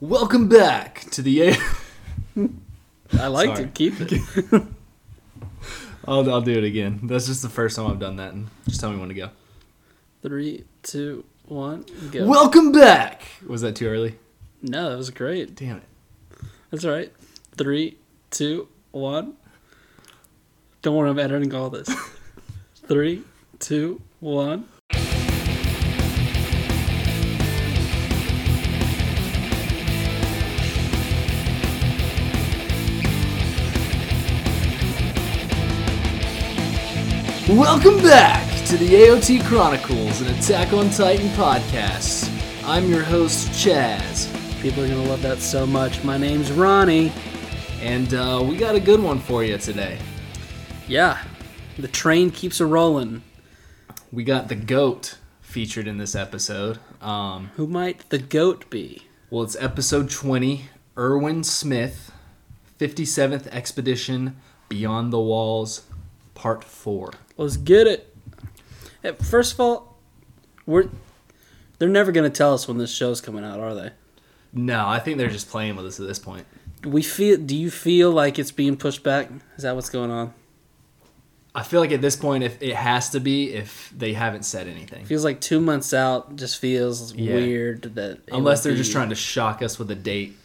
Welcome back to the A. I like Sorry. to keep it. I'll, I'll do it again. That's just the first time I've done that. And just tell me when to go. Three, two, one, go. Welcome back. Was that too early? no, that was great. Damn it. That's all right. Three, two, one. Don't worry, I'm editing all this. Three, two, one. Welcome back to the AOT Chronicles, an Attack on Titan podcast. I'm your host, Chaz, People are gonna love that so much. My name's Ronnie. and uh, we got a good one for you today. Yeah, the train keeps a rolling. We got the GOAT featured in this episode. Um, Who might the goat be? well, it's episode 20, Erwin Smith, 57th Expedition Beyond the Walls, Part 4. Let's get it. First of all, we're they're never gonna tell us when this show's coming out, are they? No, I think they're just playing with us at this point. we feel do you feel like it's being pushed back is that what's going on I feel like at this point, if it has to be, if they haven't said anything, feels like two months out just feels Yeah. weird that unless they're just trying to shock us with a date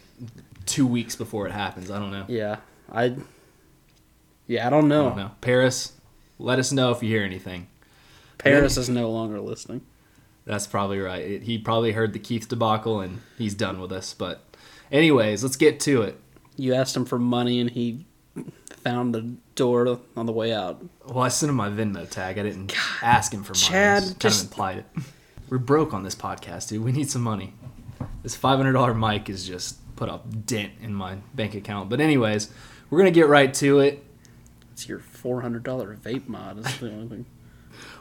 two weeks before it happens. I don't know. yeah i yeah i don't I know, don't know. Paris, let us know if you hear anything. paris is no longer listening That's probably right. It- he probably heard the Keith debacle and he's done with us. But, anyways, let's get to it. you asked him for money and he found the door on the way out Well, I sent him my Venmo tag. I didn't ask him for money. Chad, Just kind of implied it. We're broke on this podcast, dude. We need some money. This five hundred dollar mic is just put a dent in my bank account. But anyways, we're gonna get right to it. It's your $400 vape mod is the only thing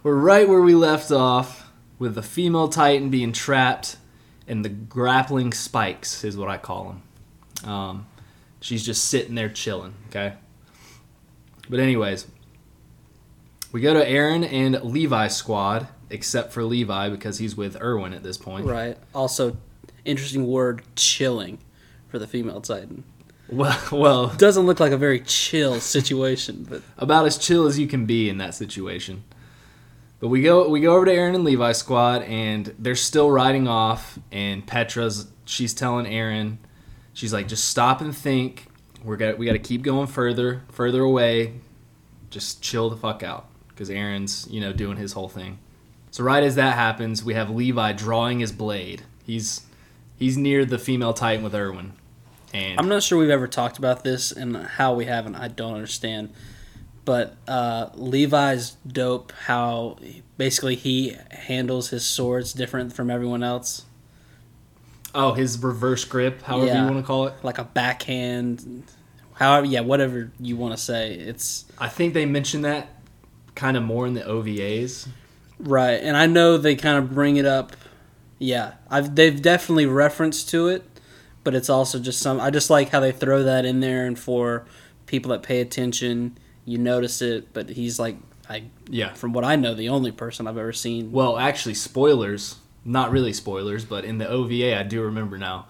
We're right where we left off with the female Titan being trapped in the grappling spikes, is what I call them. Um, she's just sitting there chilling, okay? But, anyways, we go to Eren and Levi's squad, except for Levi because he's with Erwin at this point. right also interesting word chilling for the female titan Well, well, doesn't look like a very chill situation but about as chill as you can be in that situation. But we go we go over to Eren and Levi's squad and they're still riding off and Petra's she's telling Eren she's like just stop and think. We're got we got to keep going further, further away. Just chill the fuck out cuz Eren's, you know, doing his whole thing. So right as that happens, we have Levi drawing his blade. He's he's near the female titan with Erwin. And I'm not sure we've ever talked about this and how we haven't. I don't understand. But uh, Levi's dope. How basically he handles his swords different from everyone else, oh, his reverse grip, however Yeah. you want to call it. like a backhand. However, yeah, whatever you want to say. It's I think they mentioned that kind of more in the OVAs. right, and I know they kind of bring it up. Yeah, I've they've definitely referenced to it, but it's also just some. I just like how they throw that in there, and for people that pay attention, you notice it. But he's like, I Yeah. from what I know, the only person I've ever seen. Well, actually, spoilers. Not really spoilers, but in the OVA, I do remember now.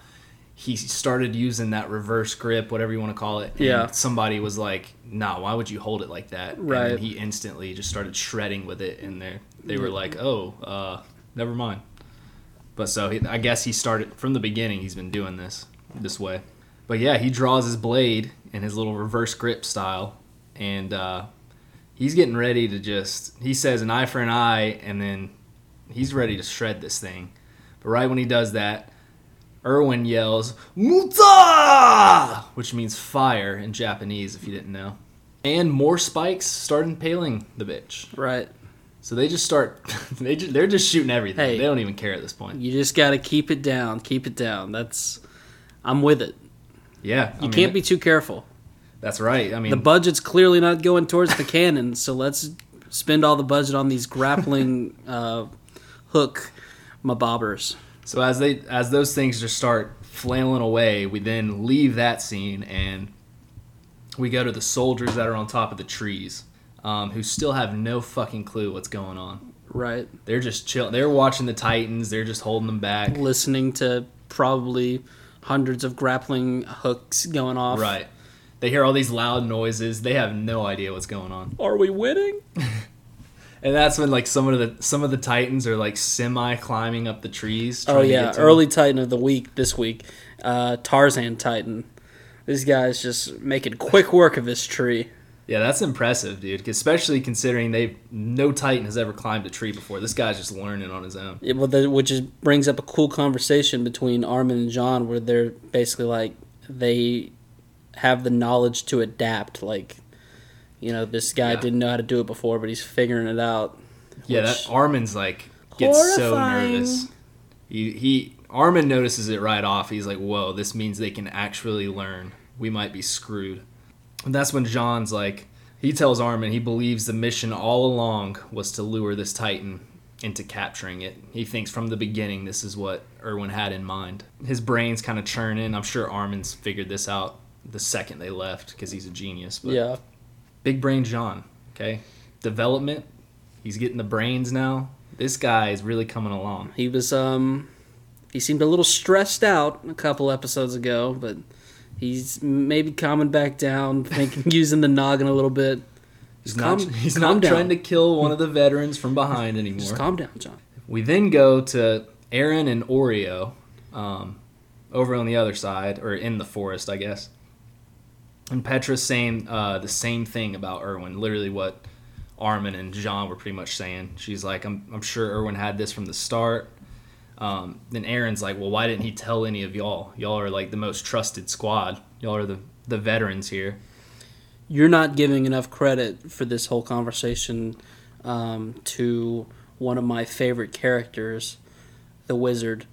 He started using that reverse grip, whatever you want to call it. and Yeah. Somebody was like, "Nah, why would you hold it like that?" And Right. then he instantly just started shredding with it, and they they were like, "Oh, uh, never mind." But so he, I guess he started from the beginning. He's been doing this this way. But yeah, he draws his blade in his little reverse grip style, and uh, he's getting ready to just. He says an eye for an eye, and then he's ready to shred this thing. But right when he does that, Erwin yells "Muta!" which means fire in Japanese, if you didn't know. And more spikes start impaling the bitch. right, So they just start. They just, they're just shooting everything. Hey. they don't even care at this point. you just got to keep it down. Keep it down. That's I'm with it. Yeah, You can't be too careful. That's right. I mean, The budget's clearly not going towards the cannon, so let's spend all the budget on these grappling uh, hook mabobbers. So as they as those things just start flailing away, we then leave that scene and we go to the soldiers that are on top of the trees, um, who still have no fucking clue what's going on. Right. They're just chill. They're watching the Titans. They're just holding them back. Listening to probably hundreds of grappling hooks going off. Right. They hear all these loud noises. They have no idea what's going on. Are we winning? And that's when like some of the some of the titans are like semi climbing up the trees. Oh yeah, early them. Titan of the week this week, uh, Tarzan Titan. This guy's just making quick work of his tree. Yeah, that's impressive, dude. Especially considering they no titan has ever climbed a tree before. This guy's just learning on his own. Yeah, well, the, which is brings up a cool conversation between Armin and Jean, where they're basically like they have the knowledge to adapt. Like, you know, this guy Yeah. didn't know how to do it before, but he's figuring it out. Yeah, that Armin's like gets Horrifying. so nervous. He he Armin notices it right off. He's like, "Whoa, this means they can actually learn. We might be screwed." And that's when Jean's like, he tells Armin he believes the mission all along was to lure this Titan into capturing it. He thinks from the beginning this is what Erwin had in mind. His brain's kind of churning. I'm sure Armin's figured this out the second they left because he's a genius. But yeah, Big brain Jean, okay? Development, he's getting the brains now. This guy is really coming along. he was. Um, he seemed a little stressed out a couple episodes ago, but he's maybe calming back down, thinking, using the noggin a little bit. He's Just not, he's calm not down. trying to kill one of the veterans from behind anymore. Just calm down, Jean. We then go to Eren and Oreo um, over on the other side, or in the forest, I guess. And Petra's saying uh, the same thing about Erwin, literally what Armin and Jean were pretty much saying. She's like, I'm, I'm sure Erwin had this from the start. Um, then Eren's like, well, why didn't he tell any of y'all? Y'all are like the most trusted squad. Y'all are the, the veterans here. you're not giving enough credit for this whole conversation um, to one of my favorite characters, the wizard,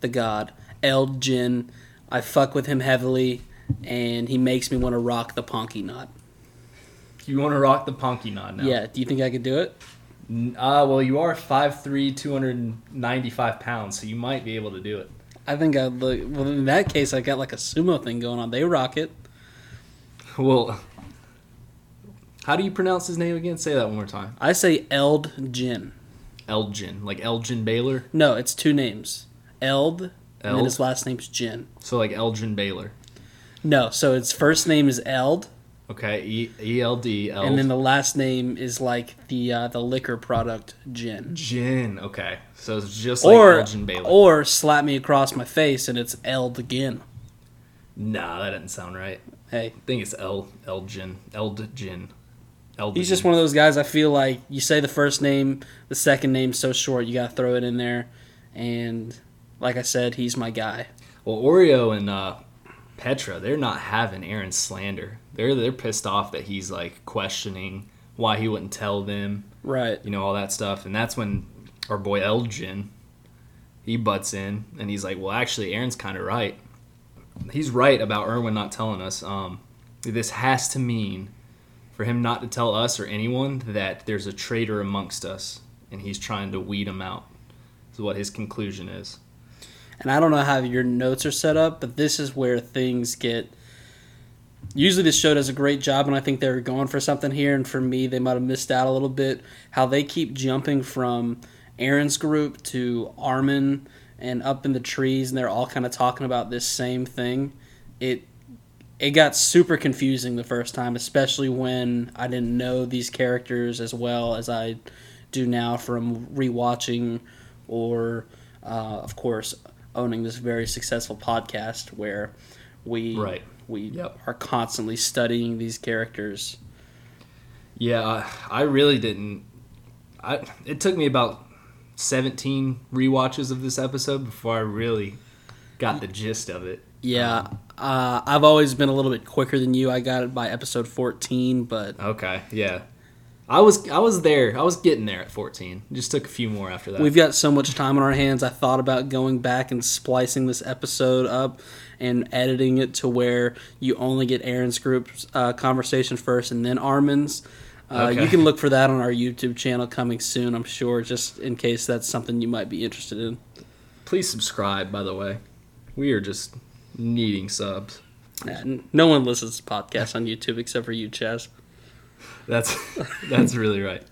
the god, El Jin. I fuck with him heavily, and he makes me want to rock the Ponky knot. You want to rock the Ponky knot now? Yeah, do you think I could do it? Uh, well, you are 5'3", 295 pounds, so you might be able to do it. I think I'd look. Well, in that case, I got like a sumo thing going on. They rock it. Well, how do you pronounce his name again? Say that one more time. I say Eld Jin. Elgin, like Elgin Baylor. No, it's two names. Eld, and then his last name's Jin. So like Elgin Baylor. No, so its first name is Eld, Okay, E E L D L. and then the last name is like the uh, the liquor product gin. Gin. Okay, so it's just like Or Elgin Baylor. or slap me across my face and it's Eld again. nah, that doesn't sound right. Hey, I think it's El Elgin Eldgin. Eldgin. he's just one of those guys. I feel like you say the first name, the second name's so short, you gotta throw it in there. And like I said, he's my guy. Well, Oreo and uh, Petra, they're not having Eren slander. They're they're pissed off that he's like questioning why he wouldn't tell them. Right. you know all that stuff and that's when our boy elgin he butts in and he's like well actually eren's kind of right he's right about Erwin not telling us um, this has to mean for him not to tell us or anyone that there's a traitor amongst us and he's trying to weed him out is what his conclusion is And I don't know how your notes are set up, but this is where things get. Usually, this show does a great job, and I think they were going for something here. And for me, they might have missed out a little bit. How they keep jumping from Eren's group to Armin and up in the trees, and they're all kind of talking about this same thing. It it got super confusing the first time, especially when I didn't know these characters as well as I do now from rewatching or, uh, of course, owning this very successful podcast where we Right. we Yep. are constantly studying these characters. yeah I, I really didn't I, it took me about 17 rewatches of this episode before i really got the gist of it Yeah, uh, I've always been a little bit quicker than you. I got it by episode fourteen, but Okay, yeah. I was I was there. I was getting there at 14. It just took a few more after that. We've got so much time on our hands. I thought about going back and splicing this episode up and editing it to where you only get Eren's group's uh, conversation first and then Armin's. Uh, Okay. You can look for that on our YouTube channel coming soon, I'm sure, just in case that's something you might be interested in. Please subscribe, by the way. We are just needing subs. Yeah, n- no one listens to podcasts on YouTube except for you, Chaz. That's that's really right.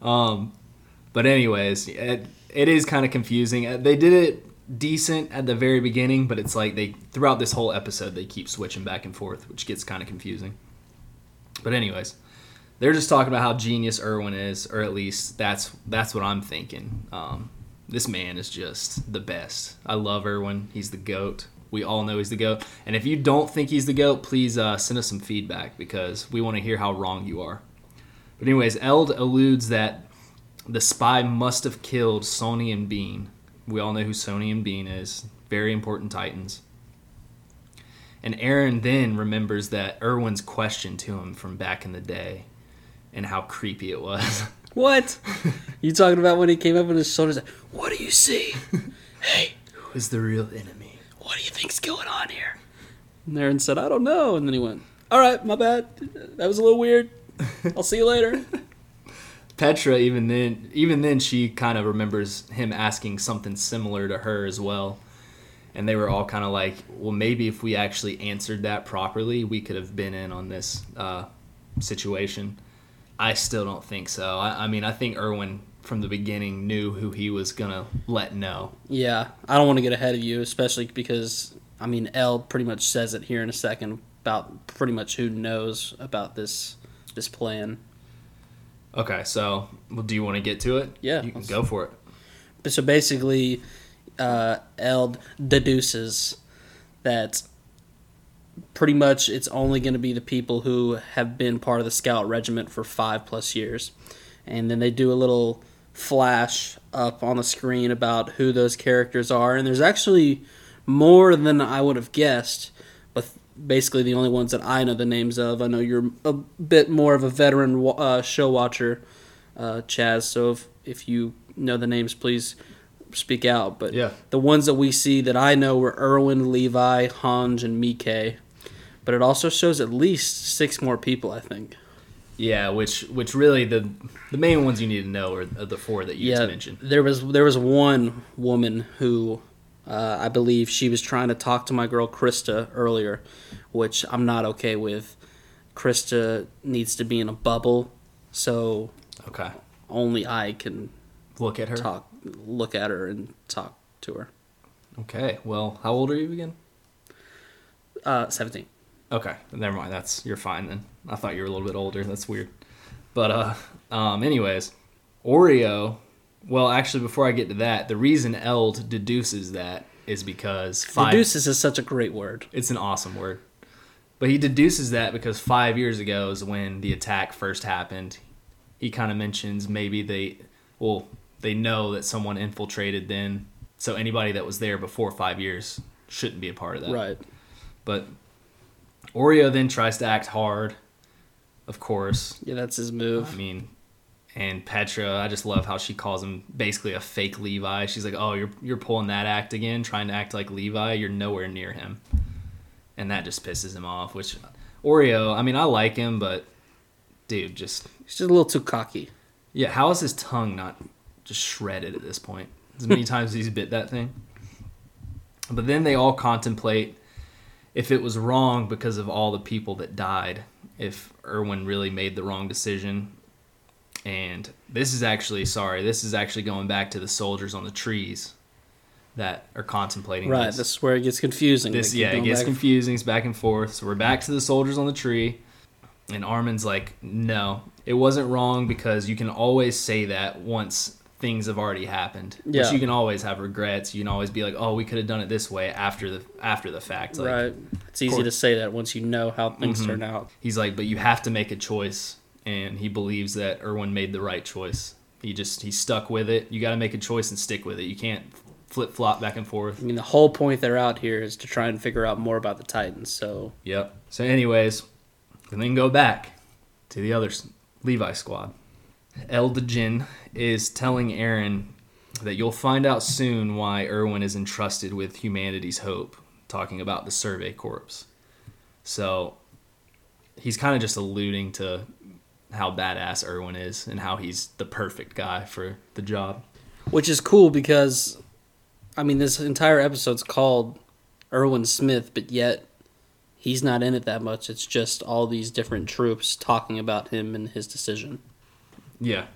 Um, but anyways, it, it is kind of confusing. Uh, They did it decent at the very beginning, but it's like they throughout this whole episode they keep switching back and forth, which gets kind of confusing. But anyways, they're just talking about how genius Erwin is, or at least that's that's what I'm thinking. Um, this man is just the best. I love Erwin. He's the goat. We all know he's the goat. And if you don't think he's the goat, please uh, send us some feedback because we want to hear how wrong you are. But anyways, Eld alludes that the spy must have killed Sawney and Bean. We all know who Sawney and Bean is. Very important Titans. And Eren then remembers that Erwin's question to him from back in the day and how creepy it was. What? you talking about when he came up on his shoulders? What do you see? hey, Who is the real enemy? what do you think's going on here? And Eren said, I don't know. And then he went, All right, my bad. That was a little weird. I'll see you later. Petra even then even then she kind of remembers him asking something similar to her as well. And they were all kind of like, well, maybe if we actually answered that properly, we could have been in on this uh, situation. I still don't think so. I, I mean, I think Erwin from the beginning knew who he was gonna let know. Yeah, I don't want to get ahead of you, especially because, I mean, Elle pretty much says it here in a second about pretty much who knows about this this plan. Okay, so well, do you want to get to it? Yeah, you can go for it. But so basically, uh, Eld deduces that pretty much it's only going to be the people who have been part of the scout regiment for five plus years. And then they do a little flash up on the screen about who those characters are. And there's actually more than I would have guessed, but basically the only ones that I know the names of. I know you're a bit more of a veteran uh, show watcher, uh, Chaz. So if, if you know the names, please speak out. But Yeah. the ones that we see that I know were Erwin, Levi, Hanj, and Mike. But it also shows at least six more people, I think. Yeah, which which really the the main ones you need to know are the four that you just mentioned. There was there was one woman who uh, I believe she was trying to talk to my girl Krista earlier, which I'm not okay with. Krista needs to be in a bubble, so Okay, only I can look at her. talk, look at her, and talk to her. Okay, well, how old are you again? Uh, Seventeen. Okay, never mind. That's you're fine then. I thought you were a little bit older. That's weird. But uh, um, anyways, Oreo. Well, actually, before I get to that, the reason Eld deduces that is because five. Deduces is such a great word. It's an awesome word. But he deduces that because five years ago is when the attack first happened. He kind of mentions maybe they, well, they know that someone infiltrated then, so anybody that was there before five years shouldn't be a part of that. Right. But Oreo then tries to act hard, of course. Yeah, that's his move. I mean, and Petra, I just love how she calls him basically a fake Levi. She's like, "Oh, you're you're pulling that act again, trying to act like Levi. You're nowhere near him," and that just pisses him off. Which Oreo, I mean, I like him, but dude, just He's just a little too cocky. yeah, how is his tongue not just shredded at this point? As many times as he's bit that thing. But then they all contemplate if it was wrong because of all the people that died, if Erwin really made the wrong decision. And this is actually, sorry, this is actually going back to the soldiers on the trees that are contemplating Right. this. This is where it gets confusing. This yeah, it gets back- confusing. It's back and forth. So we're back to the soldiers on the tree, and Armin's like, "No, it wasn't wrong because you can always say that once things have already happened. Yeah. Which you can always have regrets. You can always be like, "Oh, we could have done it this way after the after the fact." Like, right. It's easy to say that once you know how things Mhm. turn out. He's like, "But you have to make a choice," and he believes that Erwin made the right choice. He just he stuck with it. You got to make a choice and stick with it. You can't flip flop back and forth. I mean, the whole point they're out here is to try and figure out more about the Titans. So Yep. So, anyways, and then go back to the other Levi squad. Eldajin is telling Eren that you'll find out soon why Erwin is entrusted with humanity's hope, talking about the Survey Corps. So, he's kind of just alluding to how badass Erwin is and how he's the perfect guy for the job. which is cool because, I mean, this entire episode's called Erwin Smith, but yet he's not in it that much. It's just all these different troops talking about him and his decision. Yeah,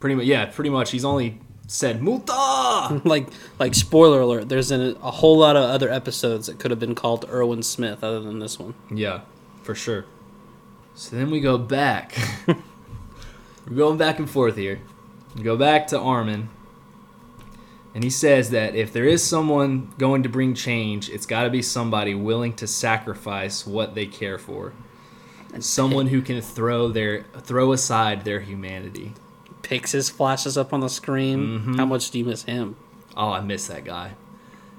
pretty much. Yeah, pretty much. He's only said Muta. like like spoiler alert. There's an, a whole lot of other episodes that could have been called Erwin Smith other than this one. yeah, for sure. So then we go back. We're going back and forth here. We go back to Armin. And he says that if there is someone going to bring change, it's got to be somebody willing to sacrifice what they care for. Someone who can throw their throw aside their humanity. Pixis flashes up on the screen. Mm-hmm. How much do you miss him? Oh, I miss that guy.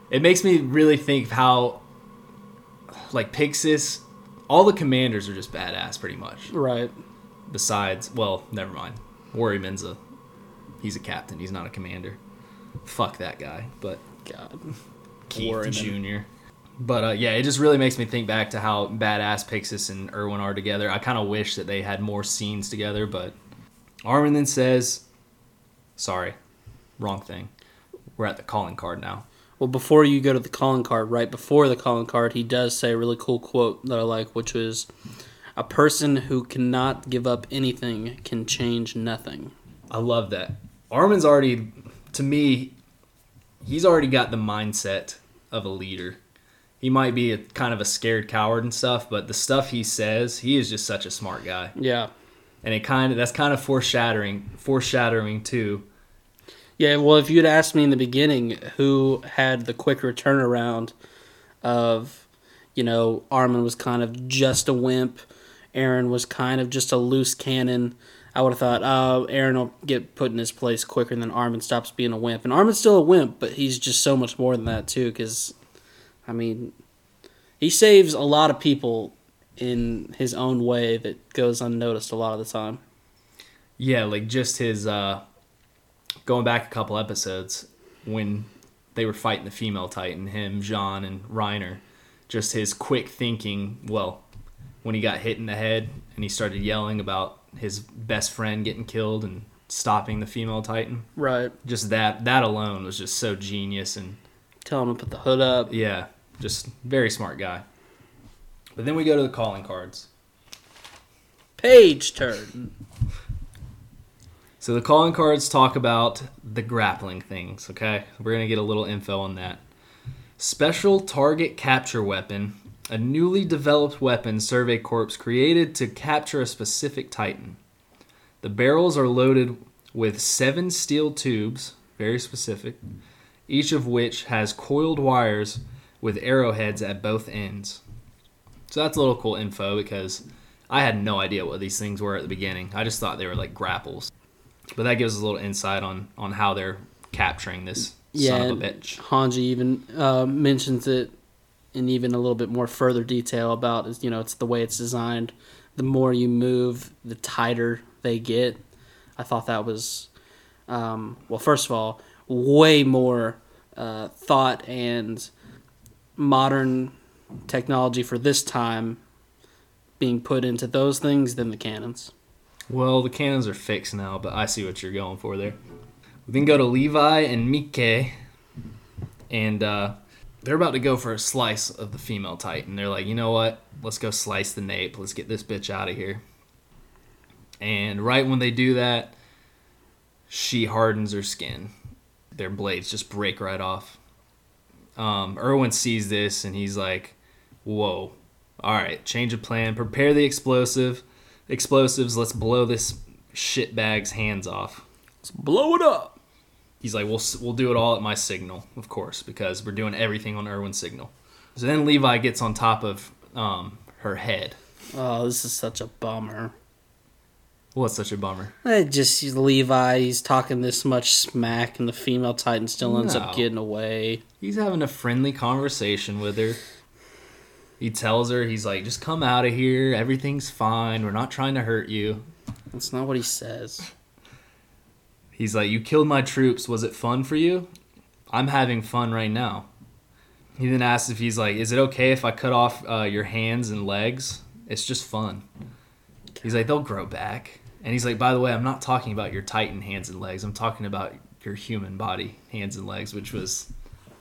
It makes me really think of how, like Pixis, all the commanders are just badass, pretty much. Right. Besides, well, never mind. Worryman's a, he's a captain. He's not a commander. Fuck that guy. But God. Keith. Jr. But uh, yeah, it just really makes me think back to how badass Pixis and Erwin are together. I kind of wish that they had more scenes together, but Armin then says, "Sorry, wrong thing. We're at the calling card now." Well, before you go to the calling card, right before the calling card, he does say a really cool quote that I like, which is "A person who cannot give up anything can change nothing." I love that. Armin's already, to me, he's already got the mindset of a leader. He might be a kind of a scared coward and stuff, but the stuff he says, he is just such a smart guy. Yeah. And it kind of that's kind of foreshadowing, foreshadowing too. Yeah, well, if you'd asked me in the beginning who had the quicker turnaround of, you know, Armin was kind of just a wimp, Eren was kind of just a loose cannon, I would have thought, oh, Eren will get put in his place quicker than Armin stops being a wimp. And Armin's still a wimp, but he's just so much more than that, too, because, I mean, he saves a lot of people in his own way that goes unnoticed a lot of the time. Yeah, like just his uh going back a couple episodes when they were fighting the female titan, him, Jean and Reiner, just his quick thinking, well, when he got hit in the head and he started yelling about his best friend getting killed and stopping the female titan. Right. Just that that alone was just so genius and Tell him to put the hood up. yeah, just very smart guy. But then we go to the calling cards. Page turn. So the calling cards talk about the grappling things, okay? We're going to get a little info on that. Special target capture weapon, a newly developed weapon Survey Corps created to capture a specific Titan. The barrels are loaded with seven steel tubes, very specific, each of which has coiled wires with arrowheads at both ends. So that's a little cool info because I had no idea what these things were at the beginning. I just thought they were like grapples. But that gives us a little insight on on how they're capturing this Yeah, son of a bitch. Hanji even uh, mentions it in even a little bit more further detail about is you know it's the way it's designed. The more you move, the tighter they get. I thought that was um, well. First of all, way more uh, thought and modern technology for this time being put into those things than the cannons. Well, the cannons are fixed now, but I see what you're going for there. We then go to Levi and Mike, and uh, they're about to go for a slice of the female Titan. They're like, you know what? Let's go slice the nape. Let's get this bitch out of here. And right when they do that, she hardens her skin. Their blades just break right off. Um, Erwin sees this and he's like, "Whoa! All right, change of plan. Prepare the explosive, explosives. Let's blow this shitbag's hands off." Let's blow it up. He's like, "We'll we'll do it all at my signal, of course, because we're doing everything on Erwin's signal." So then Levi gets on top of um, her head. Oh, this is such a bummer. What's such a bummer. I just Levi, he's talking this much smack, and the female Titan still ends No. up getting away. He's having a friendly conversation with her. He tells her, he's like, just come out of here. Everything's fine. We're not trying to hurt you. That's not what he says. He's like, you killed my troops. Was it fun for you? I'm having fun right now. He then asks if he's like, is it okay if I cut off uh, your hands and legs? It's just fun. He's like, they'll grow back. And he's like, by the way, I'm not talking about your Titan hands and legs. I'm talking about your human body hands and legs, which was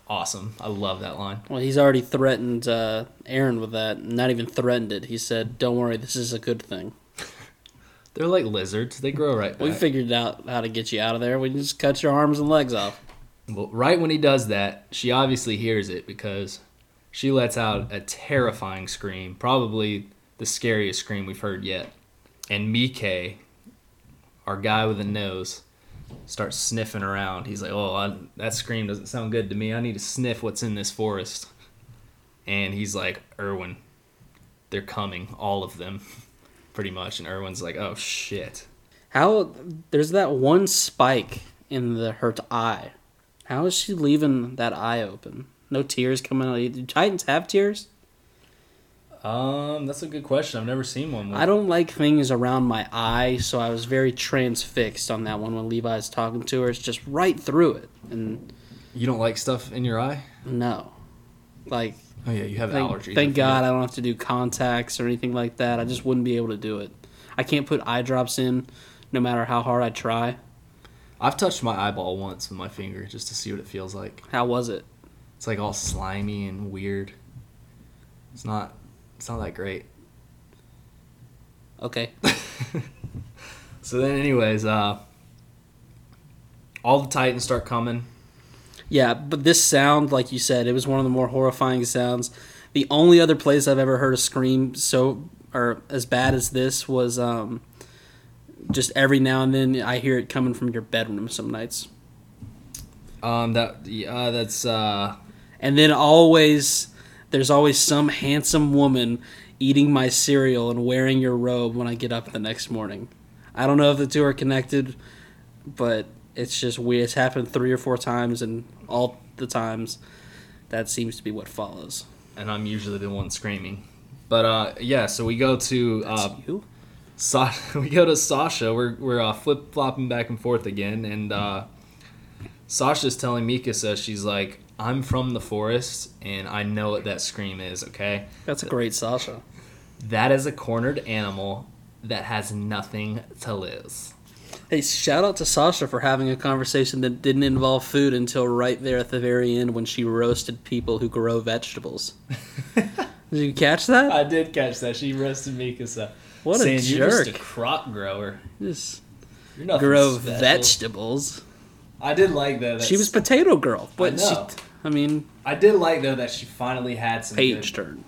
awesome. I love that line. Well, he's already threatened uh, Eren with that. Not even threatened it. He said, "Don't worry, this is a good thing." They're like lizards. They grow right back. We figured out how to get you out of there. We just cut your arms and legs off. Well, right when he does that, she obviously hears it because she lets out a terrifying scream, probably the scariest scream we've heard yet. And Mike, our guy with a nose, starts sniffing around. He's like, "Oh, I, that scream doesn't sound good to me. I need to sniff what's in this forest." And he's like, "Erwin, they're coming, all of them, pretty much." And Erwin's like, "Oh shit." How there's that one spike in the her eye. How is she leaving that eye open? No tears coming out. Do Titans have tears? Um, that's a good question. I've never seen one. With... I don't like things around my eye, so I was very transfixed on that one when Levi's talking to her. It's just right through it, and You don't like stuff in your eye? no, like Oh yeah, you have thank, allergies. thank God forget. I don't have to do contacts or anything like that. I just wouldn't be able to do it. I can't put eye drops in, no matter how hard I try. I've touched my eyeball once with my finger just to see what it feels like. How was it? It's like all slimy and weird. It's not. It's not that great. Okay. So then, anyways, uh, all the Titans start coming. Yeah, but this sound, like you said, it was one of the more horrifying sounds. The only other place I've ever heard a scream so or as bad as this was um, just every now and then I hear it coming from your bedroom some nights. Um, that yeah, that's uh, And then always there's always some handsome woman eating my cereal and wearing your robe when I get up the next morning. I don't know if the two are connected, but it's just weird. It's happened three or four times, and all the times that seems to be what follows. and I'm usually the one screaming. But uh, yeah, so we go to That's uh, you? Sa- we go to Sasha. We're we're uh, flip flopping back and forth again, and uh, Sasha's telling Mikasa, she's like, "I'm from the forest, and I know what that scream is. Okay, That's a great Sasha. that is a cornered animal that has nothing to lose." Hey, shout out to Sasha for having a conversation that didn't involve food until right there at the very end when she roasted people who grow vegetables. Did you catch that? I did catch that. She roasted Mikasa. Uh, what a jerk! You're just a crop grower. Just grow special." vegetables. I did like. That She was potato girl, but she, I mean, I did like though that she finally had some page good turn.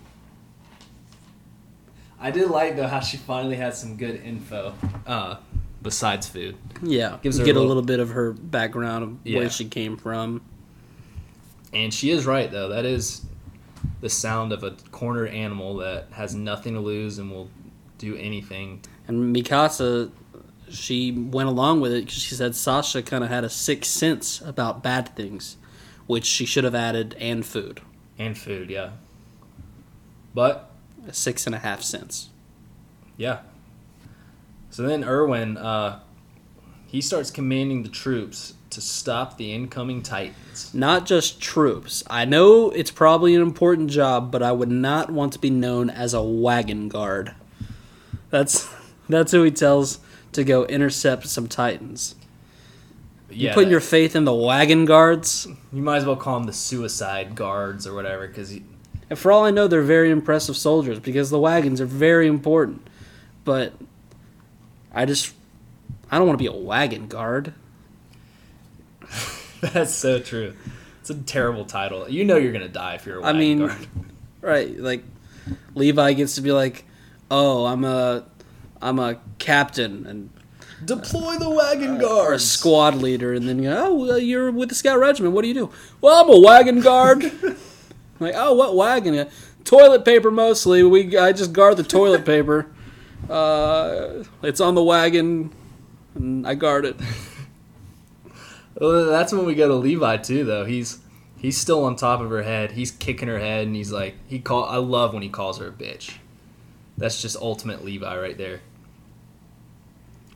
I did like though how she finally had some good info. Uh, besides food. Yeah, Gives her get a a little- little bit of her background of Yeah. where she came from. And she is right though. That is the sound of a cornered animal that has nothing to lose and will do anything. And Mikasa, she went along with it because she said Sasha kind of had a sixth sense about bad things, which she should have added and food. And food, yeah. But six and a half cents. yeah. So then Erwin, uh, he starts commanding the troops to stop the incoming Titans. Not just troops. I know it's probably an important job, but I would not want to be known as a wagon guard. That's that's who he tells to go intercept some titans. You Yeah, putting your faith in the wagon guards? you might as well call them the suicide guards or whatever, because And for all I know, they're very impressive soldiers because the wagons are very important. But I just I don't want to be a wagon guard. that's so true. It's a terrible title. You know you're gonna die if you're a wagon I mean, guard. right? Like Levi gets to be like, "Oh, I'm a I'm a captain and Deploy the wagon guard. guards. squad leader," and then you go, "Oh, well, you're with the scout regiment. What do you do?" Well, I'm a wagon guard. like, oh, what wagon? "Yeah, Toilet paper mostly. We I just guard the toilet paper. Uh, it's on the wagon, and I guard it. Well, that's when we go to Levi too, though. He's he's still on top of her head. He's kicking her head, and he's like, he call. I love when he calls her a bitch. That's just ultimate Levi right there.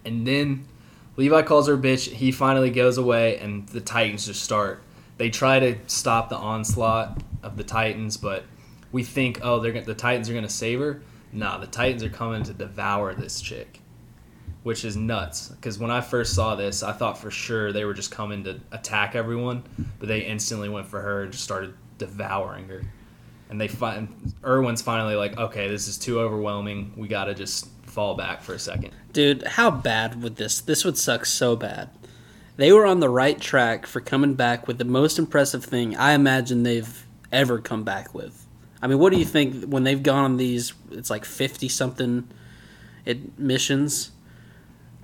And then Levi calls her bitch. He finally goes away, and the Titans just start. They try to stop the onslaught of the Titans, but we think, oh, they're the Titans are gonna save her. Nah, the Titans are coming to devour this chick which is nuts. Because when I first saw this, I thought for sure they were just coming to attack everyone, but they instantly went for her and just started devouring her. And they find Erwin's finally like, okay, this is too overwhelming. We gotta just fall back for a second. Dude, how bad would this? This would suck so bad. They were on the right track for coming back with the most impressive thing I imagine they've ever come back with. I mean, what do you think when they've gone on these? It's like fifty something missions.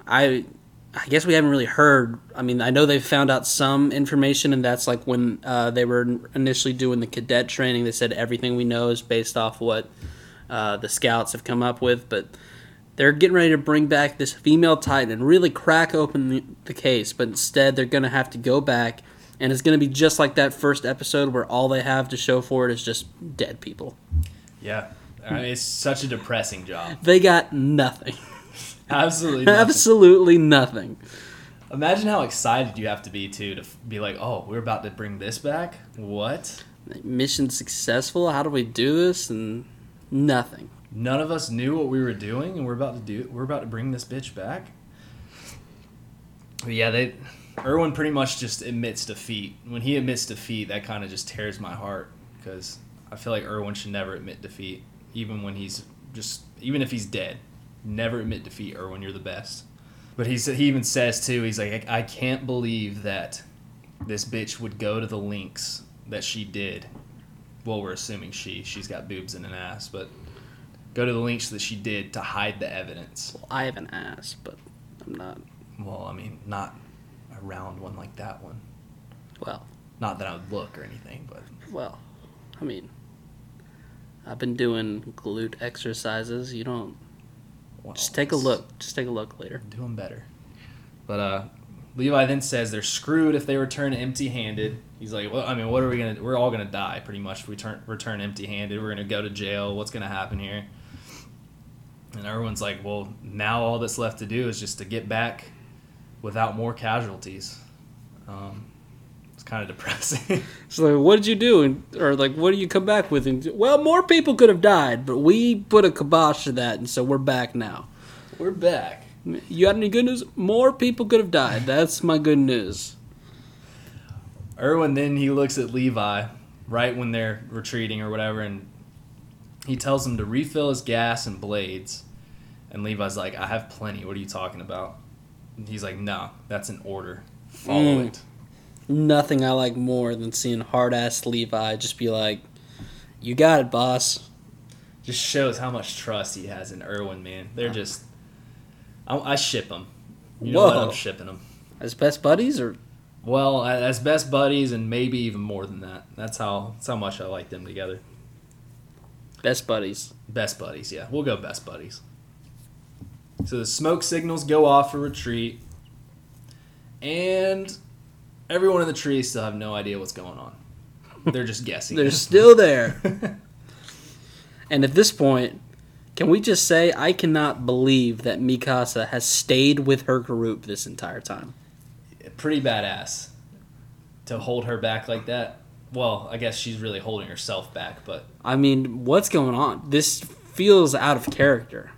I I guess we haven't really heard. I mean, I know they found out some information, and that's like when uh, they were initially doing the cadet training. They said everything we know is based off what uh, the scouts have come up with, but they're getting ready to bring back this female Titan and really crack open the, the case. But instead, they're going to have to go back, and it's going to be just like that first episode where all they have to show for it is just dead people. Yeah, I mean, it's such a depressing job. They got nothing. Absolutely, nothing. Absolutely nothing. Imagine how excited you have to be too to be like, "Oh, we're about to bring this back." What? Mission successful. How do we do this? And nothing. None of us knew what we were doing, and we're about to do. We're about to bring this bitch back. But yeah, they. Erwin pretty much just admits defeat. When he admits defeat, that kind of just tears my heart because I feel like Erwin should never admit defeat, even when he's just even if he's dead. Never admit defeat, Erwin. You're the best. But he he even says too. He's like, I can't believe that this bitch would go to the links that she did. Well, we're assuming she. She's got boobs and an ass, but go to the links that she did to hide the evidence. Well, I have an ass, but I'm not. Well, I mean, not a round one like that one. Well, Not that I would look or anything, but well, I mean, I've been doing glute exercises. You don't. well, Just take a look. Just take a look later. doing better. But uh, Levi then says they're screwed if they return empty-handed. He's like, well, I mean, what are we gonna? We're all gonna die pretty much if we turn return empty-handed. We're gonna go to jail. What's gonna happen here? And everyone's like, well, now all that's left to do is just to get back without more casualties. Um, it's kind of depressing. So like, what did you do? And or like, what do you come back with? And well, more people could have died, but we put a kibosh to that, and so we're back now. we're back. You got any good news? More people could have died. That's my good news. Erwin then he looks at Levi right when they're retreating or whatever, and he tells him to refill his gas and blades. And Levi's like, "I have plenty. What are you talking about?" And he's like, "No, that's an order. Follow Mm. it." Nothing I like more than seeing hard ass Levi just be like, "You got it, boss." Just shows how much trust he has in Erwin, man. They're just, I, I ship them. You know what? Whoa. I'm shipping them. As best buddies, or Well, as best buddies, and maybe even more than that. That's how that's how much I like them together. Best buddies. Best buddies, yeah. We'll go best buddies. So the smoke signals go off for retreat, and everyone in the tree still have no idea what's going on. They're just guessing. They're still there. and at this point, can we just say I cannot believe that Mikasa has stayed with her group this entire time? Pretty badass to hold her back like that. Well, I guess she's really holding herself back, but I mean, what's going on? This feels out of character.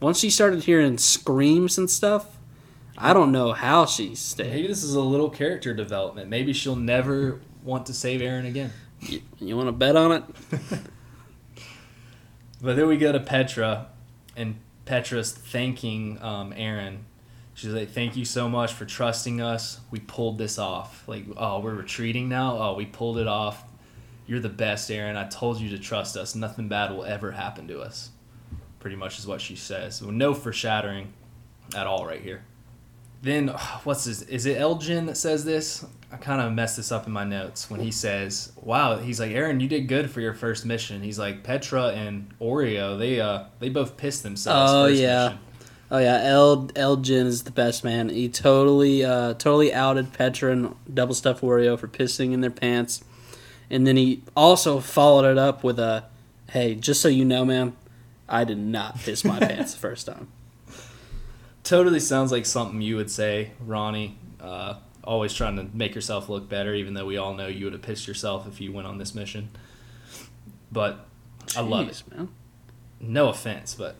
Once she started hearing screams and stuff, I don't know how she stayed. maybe this is a little character development. Maybe she'll never want to save Eren again. You, you want to bet on it? But then we go to Petra, and Petra's thanking um, Eren. She's like, "Thank you so much for trusting us. We pulled this off. Like, oh, we're retreating now. Oh, we pulled it off. You're the best, Eren. I told you to trust us. Nothing bad will ever happen to us." Pretty much is what she says. No foreshadowing at all right here. Then what's this? Is it Elgin that says this? I kind of messed this up in my notes when he says, "Wow." He's like, "Eren, you did good for your first mission." He's like, "Petra and Oreo, they uh, they both pissed themselves." Oh, first yeah. mission." Oh yeah, El Elgin is the best man. He totally uh, totally outed Petra and Double Stuffed Wario for pissing in their pants, and then he also followed it up with a, "Hey, just so you know, man, I did not piss my pants the first time." Totally sounds like something you would say, Ronnie. Uh, always trying to make yourself look better, even though we all know you would have pissed yourself if you went on this mission. But I love it. Man. No offense, but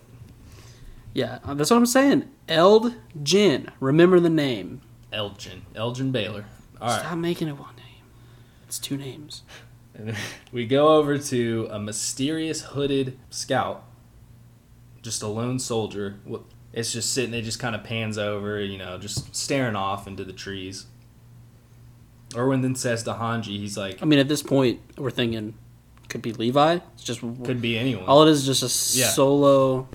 Yeah, uh, that's what I'm saying. Eld Jin. Remember the name. Elgin, Elgin Baylor. All right. Stop making it one name. It's two names. We go over to a mysterious hooded scout just a lone soldier. It's just sitting. It just kind of pans over, you know, just staring off into the trees. Erwin then says to Hanji, he's like, I mean, at this point, we're thinking could be Levi. It's just could be anyone. all it is, is just a Yeah. solo.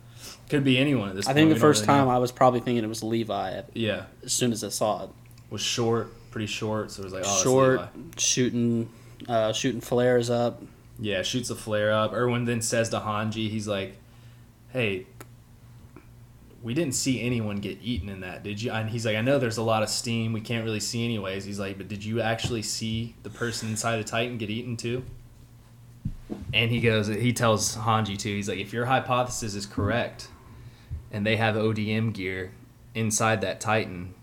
Could be anyone at this I point. think the first really know. time I was probably thinking it was Levi yeah, as soon as I saw it. was short, pretty short. So it was like, oh, it's Short, shooting, uh, shooting flares up. Yeah, shoots a flare up. Erwin then says to Hanji, he's like, "Hey, we didn't see anyone get eaten in that, did you?" And he's like, "I know there's a lot of steam. We can't really see anyways." He's like, "But did you actually see the person inside the Titan get eaten too?" And he goes, he tells Hanji too. He's like, "If your hypothesis is correct, and they have ODM gear inside that Titan."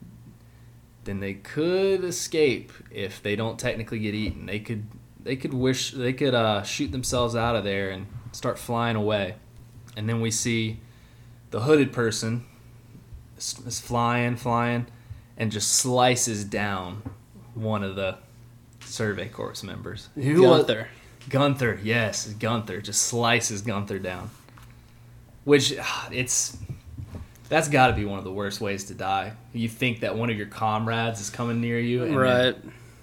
Then they could escape if they don't technically get eaten. They could they could wish they could uh, shoot themselves out of there and start flying away and then we see the hooded person is, flying flying and just slices down one of the survey corps members who was Gunther. gunther yes gunther just slices gunther down which ah, it's that's got to be one of the worst ways to die you think that one of your comrades is coming near you and Right.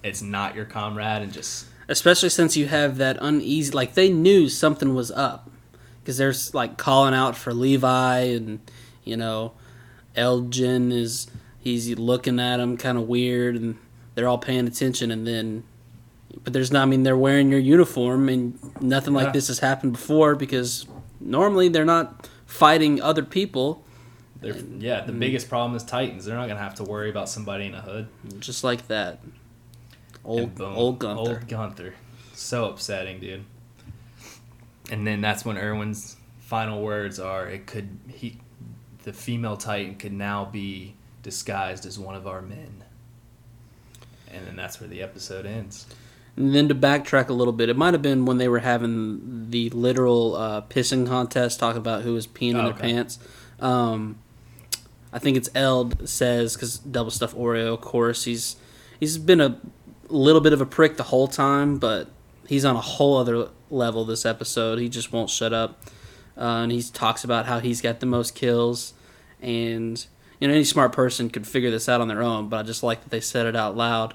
it's not your comrade and just Especially since you have that uneasy, like they knew something was up, because there's like calling out for Levi, and you know, Eld Gin is he's looking at him kind of weird, and they're all paying attention, and then, but there's not. I mean, they're wearing your uniform, and nothing like Yeah. this has happened before because normally they're not fighting other people, They're, yeah, Mm. the biggest problem is Titans. They're not gonna have to worry about somebody in a hood. just like that. Old boom, old Gunther. Old Gunther. So upsetting, dude. And then that's when Erwin's final words are: "It could he, the female Titan could now be disguised as one of our men." And then that's where the episode ends. And then to backtrack a little bit, it might have been when they were having the literal uh, pissing contest, talking about who was peeing in Oh, their okay. pants. Um, I think it's Eld says because double stuff Oreo, of course, he's he's been a little bit of a prick the whole time, but he's on a whole other level this episode. He just won't shut up, uh, and he talks about how he's got the most kills, and you know any smart person could figure this out on their own. But I just like that they said it out loud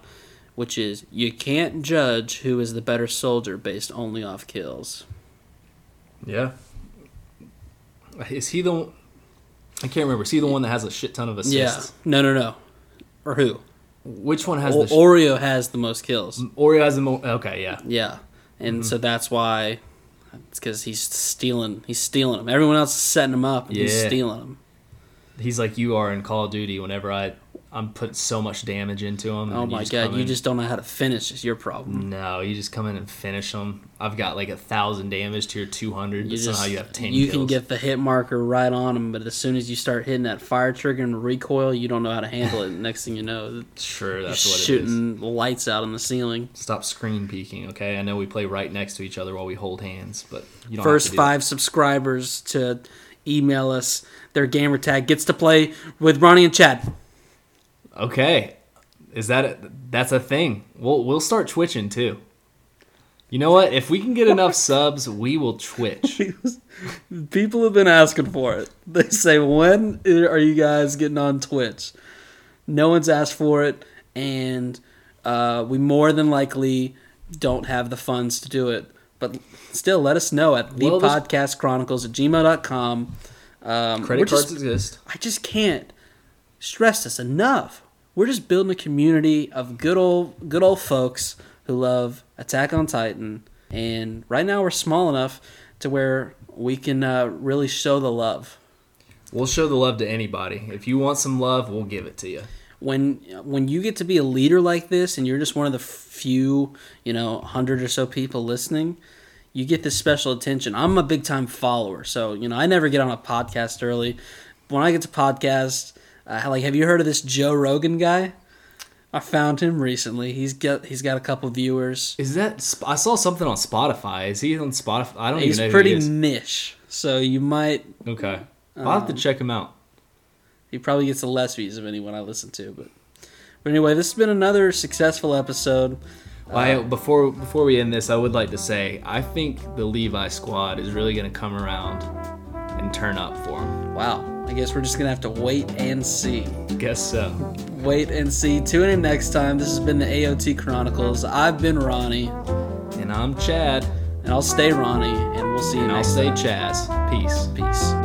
which is you can't judge who is the better soldier based only off kills. Yeah. Is he the? I can't remember. See the one that has a shit ton of assists? Yeah. No, no, no. Or who? Which one has O- the? sh- Oreo has the most kills. Oreo has the most. Okay, yeah. Yeah. And Mm-hmm. so that's why it's because he's stealing. He's stealing them. Everyone else is setting them up, and he's stealing them. He's like you are in Call of Duty. Whenever I, I'm putting so much damage into him. Oh my just god, you just don't know how to finish. Is your problem? No, you just come in and finish them. I've got like a thousand damage to your two hundred, You but somehow just you have ten. you kills. can get the hit marker right on them, but as soon as you start hitting that fire trigger and recoil, you don't know how to handle it. Next thing you know, sure that's what it is. shooting lights out on the ceiling. Stop screen peeking, okay? I know we play right next to each other while we hold hands, but you don't first have to do five subscribers to email us their gamer tag gets to play with Ronnie and Chad. Okay, is that a, that's a thing? We'll we'll start twitching too. You know what? If we can get enough subs, we will twitch. People have been asking for it. They say, "When are you guys getting on Twitch?" No one's asked for it, and uh, we more than likely don't have the funds to do it. But still, let us know at Well, this- thepodcastchronicles at gmail.com. Um, Credit just- cards exist. I just can't stress this enough. We're just building a community of good old good old folks who love Attack on Titan, and right now we're small enough to where we can uh, really show the love. We'll show the love to anybody. If you want some love, we'll give it to you. When when you get to be a leader like this, and you're just one of the few, you know, hundred or so people listening, you get this special attention. I'm a big time follower, so you know I never get on a podcast early. When I get to podcast, uh, like have you heard of this Joe Rogan guy? I found him recently. He's got he's got a couple viewers. Is that? I saw something on Spotify. Is he on Spotify? I don't He's even know. He's pretty he niche, so you might Okay, I'll have to Um, check him out. He probably gets the less views of anyone I listen to, but but anyway, this has been another successful episode. Well, I, before before we end this, I would like to say I think the Levi squad is really going to come around and turn up for them. Wow. I guess we're just gonna have to wait and see. Guess so. Wait and see. Tune in next time. This has been the AOT Chronicles. I've been Ronnie, And I'm Chad, and I'll stay Ronnie, and we'll see you and I'll next say time. Chaz. Peace. Peace.